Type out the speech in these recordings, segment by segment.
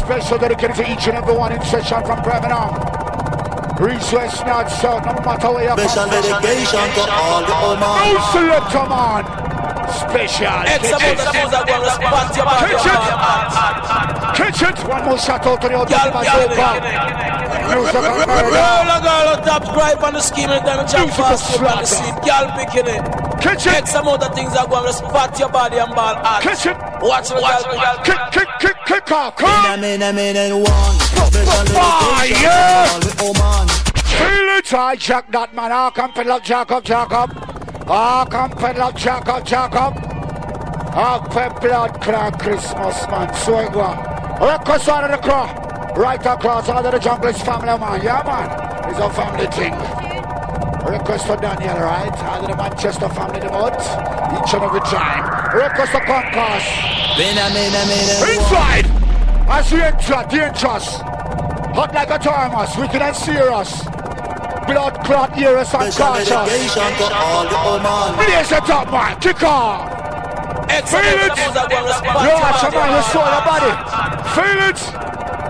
Special dedicated to each and every one in session from Birmingham. East, west, north, south, no matter where you're Special dedication to all the No Oman. selector, man. Special. X amount of things are going to spot your body. Catch it. One more shot out to the Girl, outside of girl, my Music and murder. Roll a girl on top, gripe on the scheme and then jump Music fast of you on the slaughter. scene. Girl picking it. Catch it. X amount of things are going to spot your body and ball hard. Catch it. Watch the girl. Kick, kick, kick, kick off. In a Come. minute, minute, one. Fire. Feel it. I jack that man. Ah, come pedal Jacob, Jacob. Ah, come pedal Jacob, Jacob. Ah, pe blood clot Christmas, man. So I go. Request out of the crow. Right across all of the jungle is family, man. Yeah, man. It's a family thing. Request for Daniel, right? All of the Manchester family, the mud. Each and every time. Request for Concourse. In a minute, minute, one. Inside! As we enter, dangerous. Hot like a thermos, wicked and serious. Blood clot, ears and Special cautious. dedication to all the Oman. Blaze it up, man. Kick off. Feel it. of things are going to spot Yo, your watch your man, your soul, your body. body. Feel it.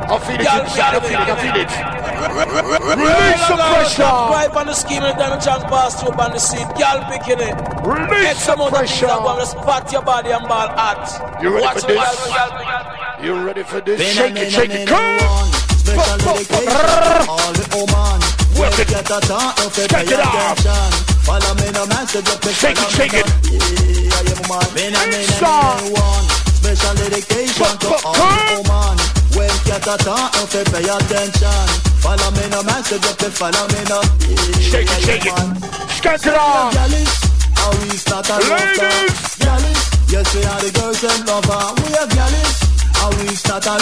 I feel it inside. I feel it. I feel it. Roll Release the girl on top, pressure. gripe on the scheme and then jump past you on the scene. Girl picking it. Release X the amount of things going to pressure. spot your body and ball hard. You ready Watch for this? You ready for this? Shake it, shake it. Come. one. Special dedication to all the Oman. When Work it. get a thought, no pay Step it up. attention. Follow me, no man, so just pay Shake it, shake it. no. Yeah, yeah, man. In a minute, Stop. one. Special dedication to all come. the Oman. When get a thought, no pay pay attention. Follow me, no man, so just follow me, no. Shake it, shake it. Skank it off. How we start a love Ladies. Gallus, yes we are the girls and lover. We are gallus, how we start a.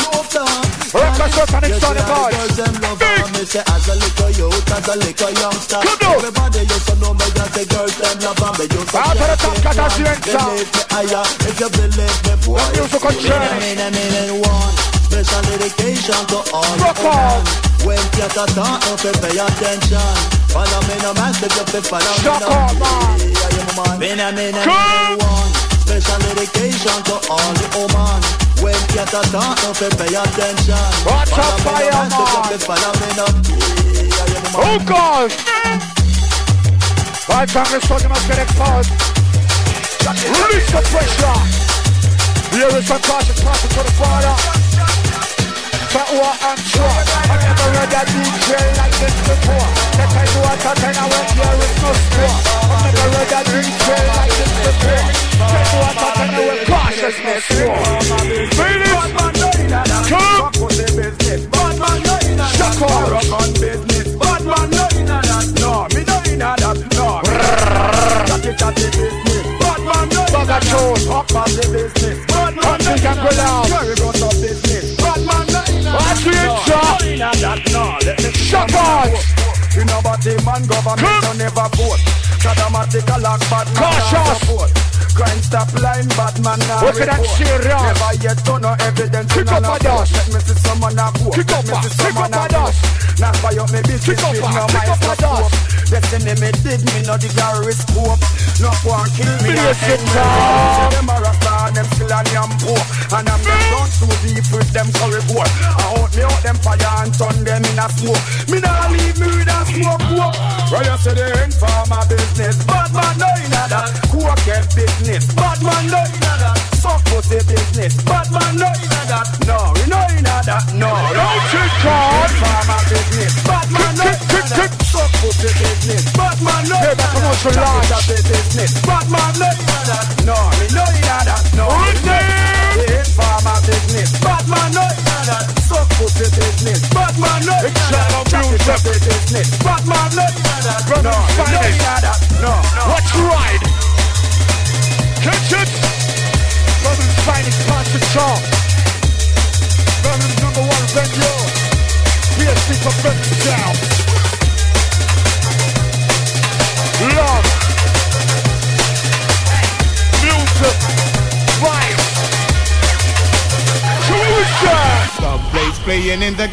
Request for Sonic Yes, we Sonic are the Boys. girls and lover. Big. Me say as a little youth, as a little youngster. Everybody used to know me as the girls and lover. Me used to Out to the share top, it cut as you one. enter. They make me higher. If you believe me, boy. Musical journey. Special dedication to all Rock the on. women. When you talk, no pay pay attention. Follow me, no man, say you pay follow me, Shock no. on, man. Yeah, yeah, man. Mina, mina, Come. mina, one. Special dedication to all the Oman. When you talk, no pay pay attention. Watch Follow out, me, no fire, man, say you man. pay follow me, no. Yeah, yeah, oh, man. Oh God! Right time this one must get exposed. Release the pressure. Here is some caution passing to the father. I never read a DJ like this before. I do I can, I went here with no score. I never read a DJ like this before. I do I can, I went cautious, no not Wicked and report. Never yet done no evidence. Kick up a a court. Let me see someone a vote Kick up a- see kick up a a dust. Not buy up me business Kick up a- no kick up. A dust. Destiny me dig me no the gyroscope No one kill me Blaze and it end down. Them a rasta and them still a yam poor. And I'm them don't too deep with them curry poor I out me out them fire and turn them in a smoke. Me nah leave me with a smoke poke Right you say the informer business Bad man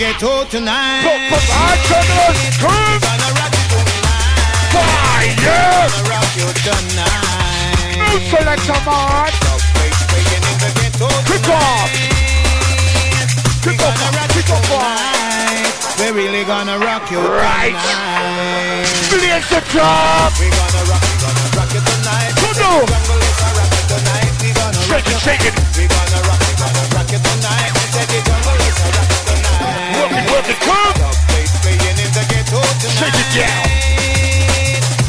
ghetto tonight. Put, put our criminals curve. Gonna rock you tonight. Fire. Gonna rock you tonight. Selector man. Kick off. Kick off. Kick off. We're really gonna rock you right. tonight. Blaze the drop. We're gonna rock, we're gonna rock you tonight. Come on. Shake it, shake it. We're gonna rock, we're gonna rock you tonight. We Shake it down.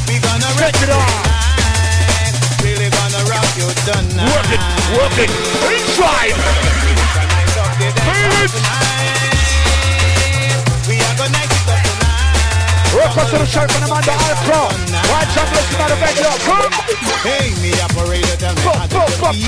We gonna rock Take it on. tonight. Really gonna rock you tonight. Work it, work it. Inside. Nice up the dance Feel it. We are gonna nice it up tonight. Work to the shirt from the man, the Alcro. Watch out, listen to the backyard. Come. Hey, me operator, tell me how to be.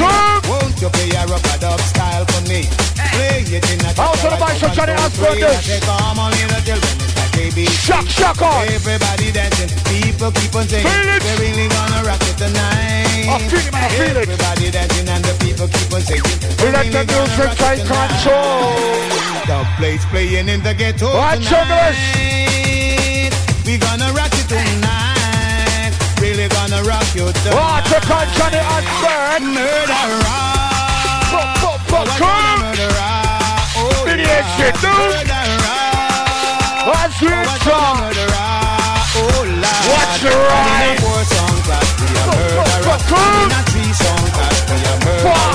Won't you play a a dub style for me? Play it in a Out to the mic, so Johnny Osbourne this. On, little children, it's like baby. Shock, shock on. Everybody dancing, people keep on saying Feel it. we're really gonna rock it tonight. I feel it, I feel it. Everybody dancing and the people keep on saying we're Let really the music rock take it tonight. control. The place playing in the ghetto Watch tonight. We gonna rock it tonight. Really gonna rock you tonight. Watch the con Johnny Osbourne. Murderer. Fuck, fuck, fuck, Oh, come. murderer. Oh, Idiot yeah. Murderer. Watch the what intro. a murderer. Lord. Watch the And ride. In a four song class, we a Fuck,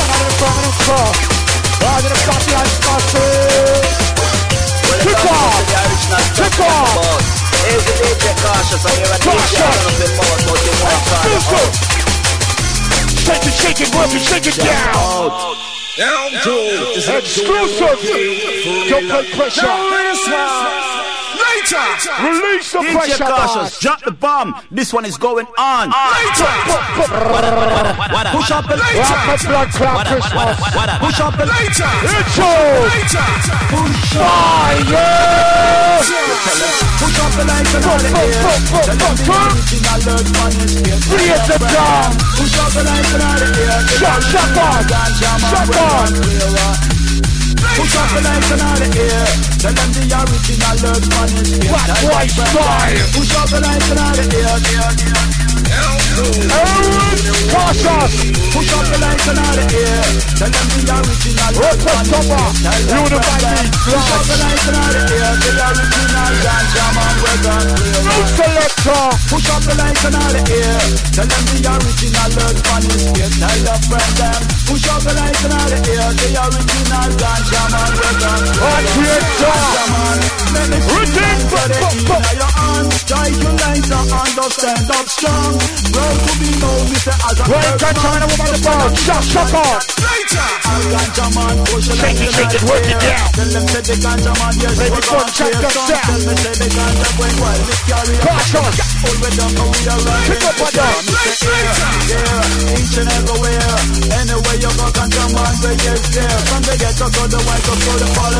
I'm in the front of the car. Right in the party and sponsored. Kick off. Kick off. Here's the DJ cautious, I hear a DJ turn up in mouth, but you want to. Shake it, shake it, work it, shake it down. Exclusive. Don't put pressure. Release the DJ pressure, Cautious, drop the bomb. This one is going on. Push Push up the Rock the blood clot Christmas. Push up the Intro. Fire. Push up the lights and all the air. Create the drum. Push up the lights and all the air. Shot, shot on. Shot on. Tell them the original Lord man is here. What boy style? Push up the lights and all the air. Cautious. Push up the lights and the air. Tell them the original here. Tell them Unify the me. Push up the lights and all the air. The original ganja man we're. No selector. Push up the lights and the air. Tell them the original Lord man is here. Tell your friend them. Push up the lights and all the air. The original ganja man we're gonna clear. What create drum. Retain. your hands, try your lines and understand up strong. Proud to be known, Mr. as a Right, can China woman the ball. Shot, shot on. ganja man, push your Shake it, shake it, work it down. Tell them say the ganja man, yes, we're it gonna the some. Tell me say the ganja going wild, it carry on. Cautious. All we done, but we running. Pick up a dog. Yeah, each and everywhere. Anywhere you go, ganja man, we get there. From the ghetto to the white up to the parliament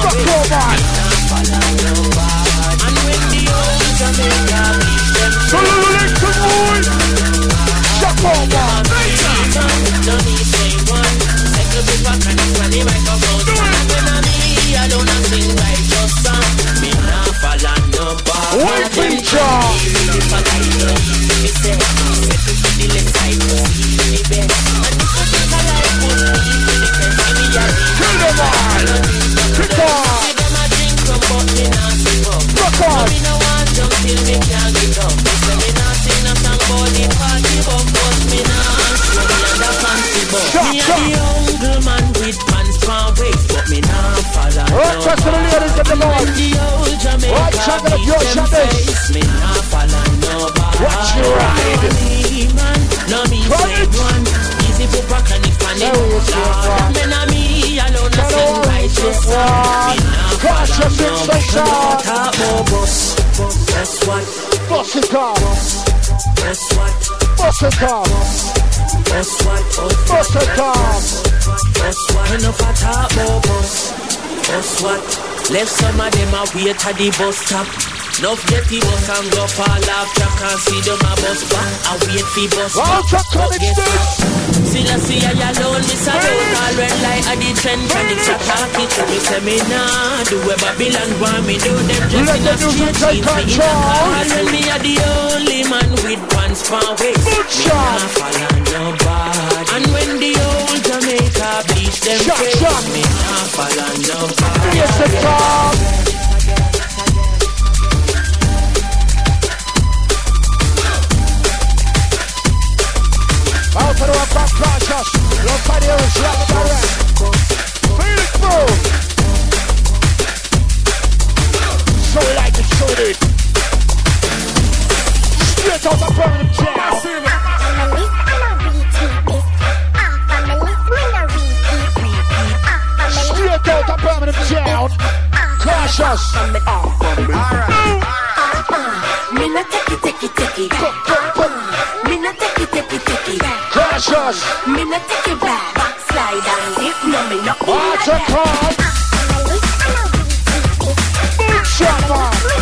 fresh, your shot. Cocky to say me nah. Boss it up. That's what. Boss it up. That's what. Enough a talk more boss. That's. Left some of them a wait at the bus stop. Enough get the bus and go fall off track and see them a bus back. I wait for bus back. But guess what? Still I see I alone, miss alone. All red light at the trend, panics attack it to me. Say me nah, do a Babylon want me do them just Let in the a straight jeans. Me in a car, and me a the only man with pants for waist. Me nah fall on your body. And when the old Jamaica bleach them face, me nah fall on your body. Yes, So we like it, so it. Straight out Birmingham jail. Straight out Birmingham jail. Cautious. Me no take it, take it, take it. Me no take it, Cautious. Me no take it back, backslide and dip. No, me no What's a call? Shot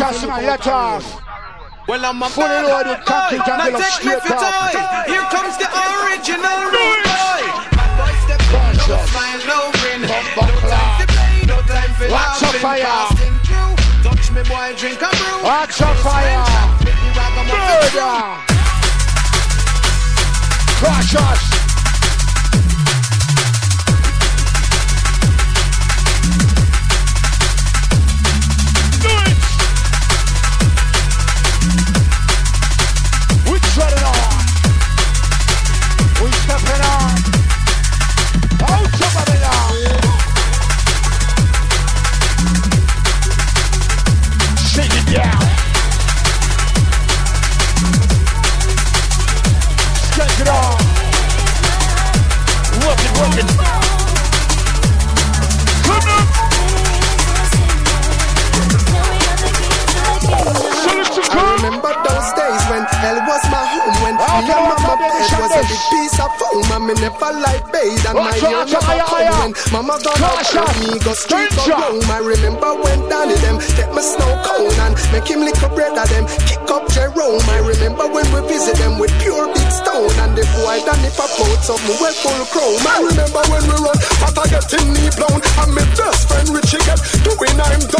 mother. Cautious, let off. Well, I'm a Fully bad loaded, boy. concrete and Now take me straight for off. toy. Here comes the original rude boy. Bad boy step up, no smile, no grin. No time to play, no time for Lots of laughing, fire. passing through. Touch me, boy, drink a brew. Lots of fire. With the ragamuffin crew. Murder. Cautious. Do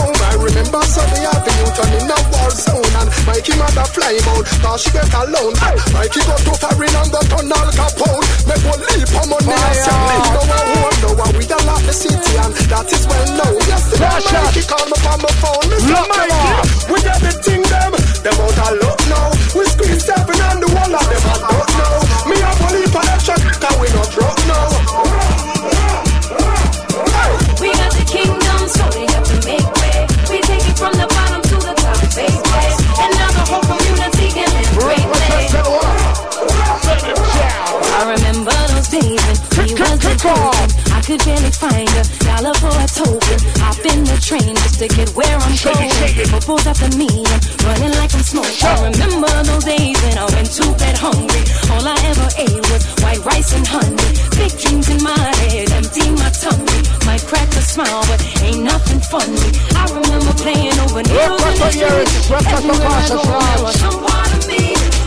down I remember Sunny Avenue turning a war zone and Mikey mother fly out cause she get alone. Ah, Mikey go to foreign and go turn Al Capone. Make one leap on money and say leave no one home no one we a lot the city and that is well known. Yesterday Flash. Mikey call me on my phone. Mr. Them Mikey. we get the thing them. Them out of luck now. We squeeze seven and the wall of them I don't know me a believe on that truck cause we not drunk now when we was the children. I could barely find a dollar for a token. Hop in the train just to get where I'm going. Bubbles after me, I'm running like I'm smoking. I remember those days when I went to bed hungry. All I ever ate was white rice and honey. Big dreams in my head, empty my tummy. Might crack a smile, but ain't nothing funny. I remember playing over needles in the streets. Everywhere I go, there was some part me.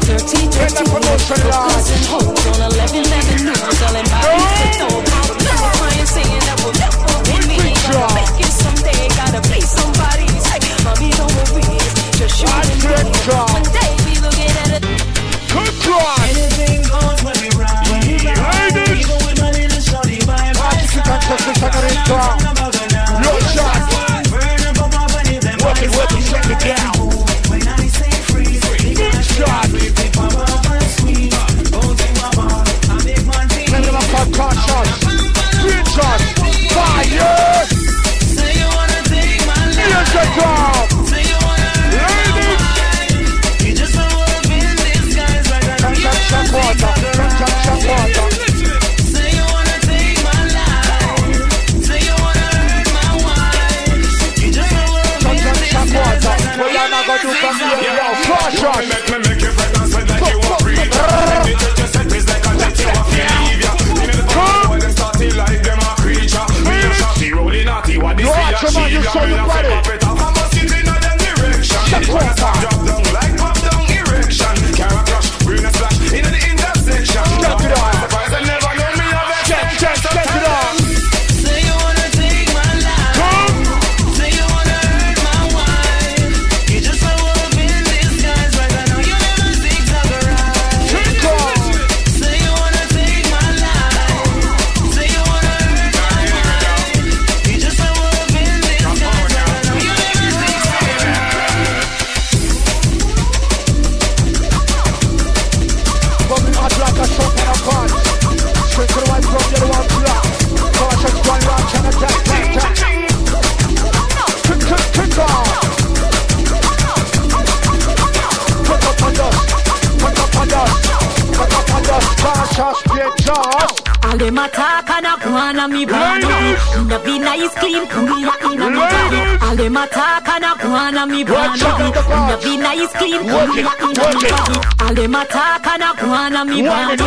13, 13, hookers and hoes on 11, 11 news, selling bodies to throw. People crying, saying that will never be me. Gonna make it someday, gotta be somebody's. Hey, mommy, don't worry, just you and me. Yo, All them attack and a go on a me body. Me be nice, clean, clean in a me body. All them attack and a go on a me body. Me be nice, clean, clean in a me body. All them attack and a go on a me body.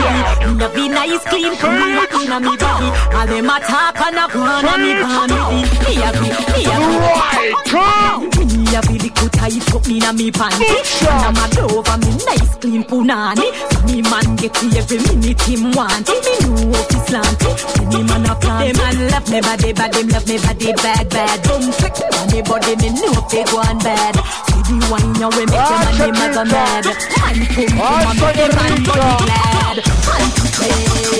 Me be nice, clean, clean in a me body. All them attack and a go on a me body. Me a be, me a be. Right, come. Me a be little tight up in a me panty. And I'm a over me nice clean punani. Me man get every minute him want. Me know of his slanty. Me man a plan. Them man love me body. Them love me body bad bad. Don't flick money body me know if they go on bad. See the wine you we make them and them mother mad. Man pum Ah, and make them man body glad.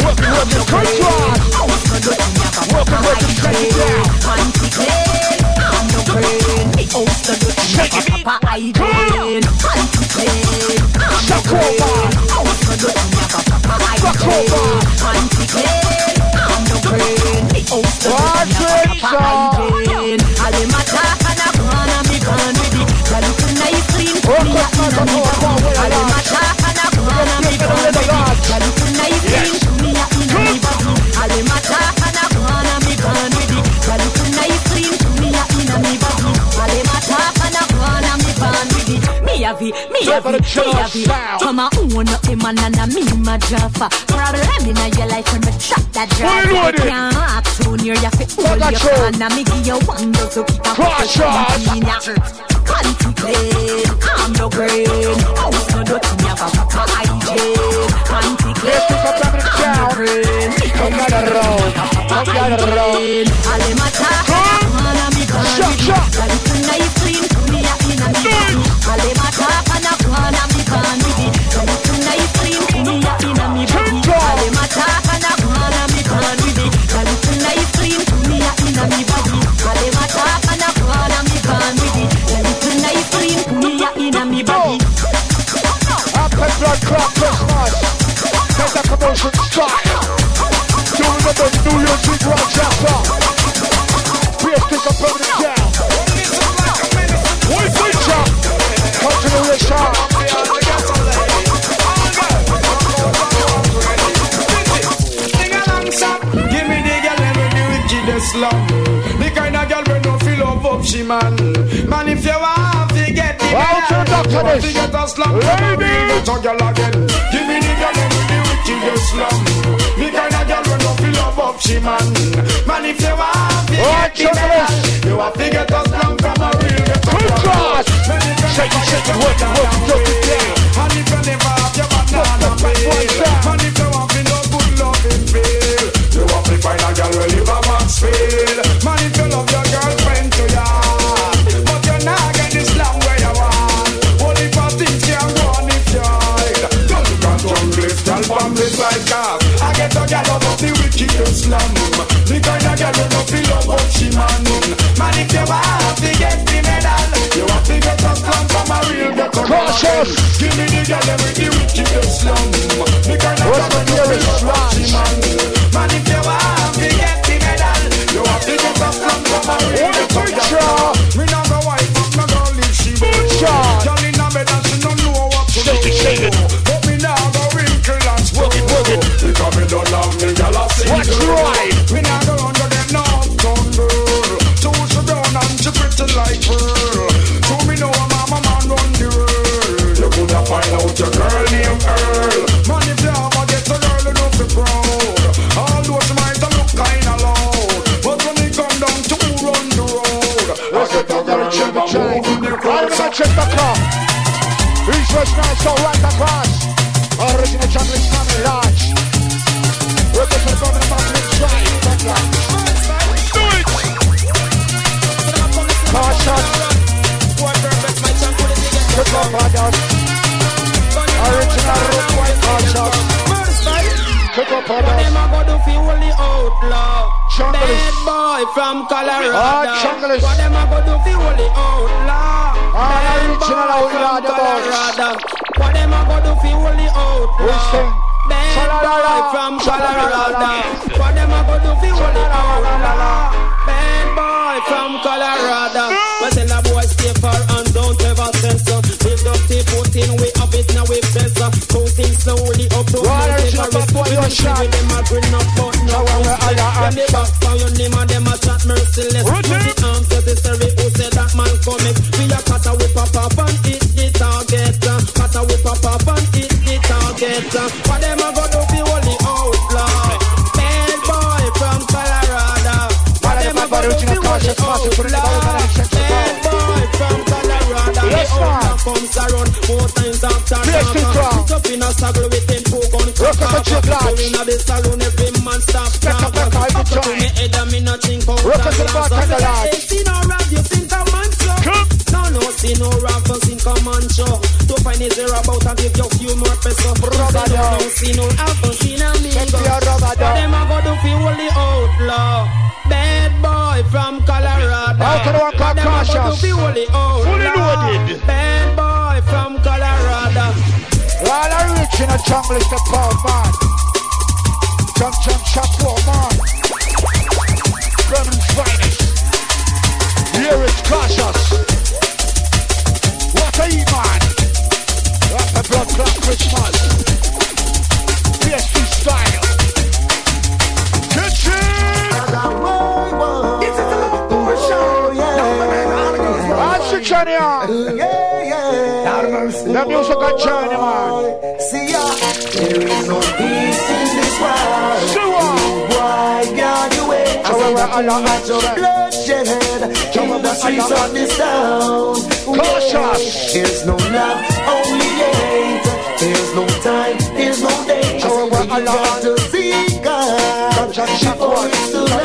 Man to the sound. Come on, own up him and and me my jaffa. Problem in your life when me chop that not You it? can't act soon, you're ya fi hold that your pan and me give you one dose so keep a Crush us. Contemplate, calm your brain. House no dirty, me have a hygiene. Contemplate, Let's pick up Dominic calm your brain. Come the road. Come down the road. Ale mata, Ladies. A girl again. Give me the girl and the wickedest slum. The kind of girl we no feel love up she man. Man, if you want to Right, get the you have to get a slum from a real Good cross. You Shake it, shake it, work it, work it, work it, us. Give me the girl with the wickedest slum. The kind of What's girl the who What go do fi only We outlaw. sing. Bad boy from. Colorado. What them a go do fi only outlaw. Bad boy from Colorado. Well, tell a boy stay far and don't ever censor. Build up the foot in we have it now we pressure. Counting slowly up to bad boy, you a shot. with them a grin up but no Now we're bounce. all our When they back for your name and them a chat merciless the target What them a go do fi only outlaw Bad boy from Colorado What them a go do fi only outlaw Bad boy from Colorado Yes, The man. outlaw comes around four times after Yes, dark. King Crown. Sit up in a saddle with them two gun Rock up the chip lodge. Go inna the saloon, every man stop Back up, back up, Up every to time. me head and me not think out Rock up that the glass. back of the So say, lodge. hey, see no rap, you think a man show No, no, see no rap, you think a man show To find is there about and give you few more pesos Rubber Say no, dog. no, see no alpha, see no me Send me rubber What them a go do fi only outlaw Bad boy from Colorado How can one What them a cautious? fi only outlaw Fully loaded. Bad boy from Colorado All are rich in a jungle is the power man. Jump, jump, shop, poor man. Birmingham's finest. Here is cautious. There's no love, only hate. There's no time, there's no day. We're say we on. to see God Come, Johnny, shot before it's too Come,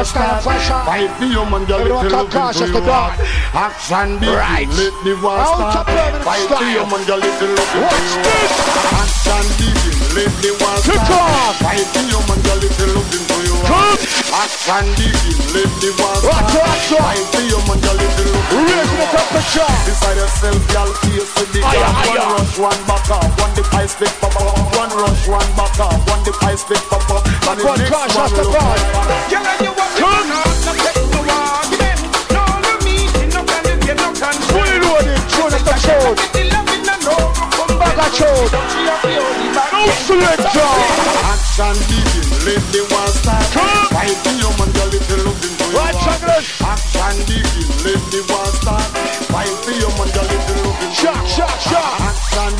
let to call the original war style of start. Fight the human girl, Everyone little come love cautious into to your heart. Action. Right. Let the war start. Fight the human girl, little love into Watch your heart. Action. Let the war start. Fight the human girl, little love into your heart. Action big. Let the war Watch, start. watch, watch. Fight the human girl, little love into Raising your the heart. temperature. Beside yourself, y'all face with the Aya, gun. aya. One rush, one back up. One the ice pick pop up. One rush, one back up. One the ice pick pop up. And the One next crash one after look God. like a- Girl, and you want me to not no take no argument. No, no meeting, no can you get no consent. Fully loaded, tune up the tune. Only back. No selector. Action let the war start. Come. Fight the human girl if you look into your heart. Chambers. Action let the start. Fight the human girl if you look into Shock, your shock, heart. shock. Action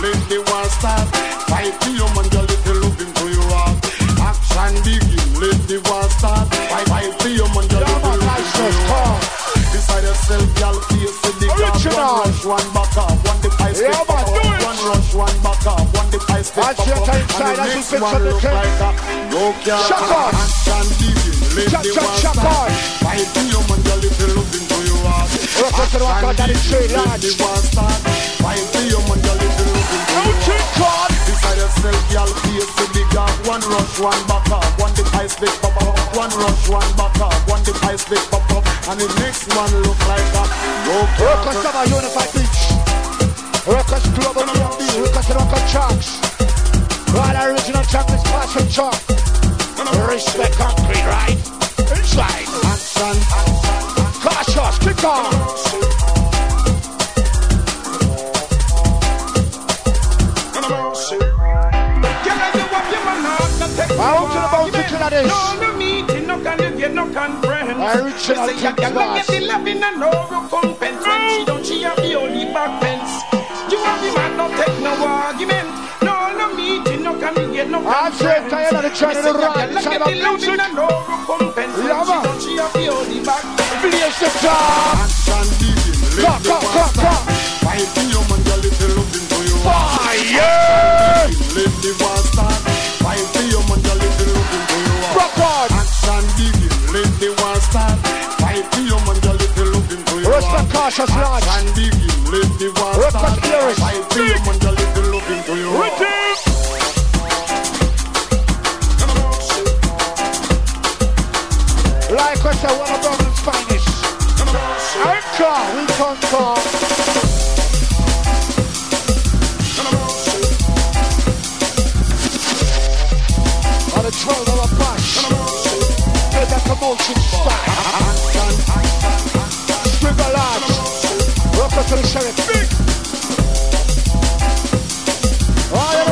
let the war start. Fight the human girl if you look into your heart. Action let the war start. Fight, fight the human girl Yeah, if you man, look nice into dress, your come. heart. Beside yourself, y'all face with the gun. Original. One rush, one back up. One the Yeah, man, do it. One rush, one back up. One the Watch pop your up. And the next one the look like a no car. Shut up. Action begin. Let Shut, the shut, war shut start. up. Fight the human girl if you look into your heart. Rock up to the rock out, that is Action straight begin. launch. Let the war start. Fight the human girl if you look into your heart. Beside yourself, y'all face the big up. One rush, one back up. One the pick pop up. One rush, one back up. One the pick pop up. And the next one look like a Rockers car. Summer Unified Beach. Rockers Global B&B. Rockers Chucks. Right, original chocolate passion chuck. Respect concrete, right? Inside. Action. Cautious, kick on. Out to the bounty killer this. No, no meeting, no can you get no conference. Original She and no recompense. When Yeah, she man. don't, she have the only back fence. The top. Action begin. Let Come, the come, war come, start. come. Fight the human girl if you look into your heart. Fire! Let the war start. Fight the human girl if you look into your. Rock on. Action begin. Let the war start. Fight the human girl if you look into your. Respect cautious launch. Action begin. Let the war Respect clearance. Big. Oh,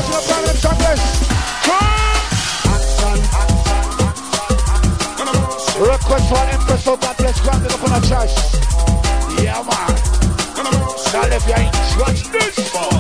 church. Yeah, man. Now. Watch this.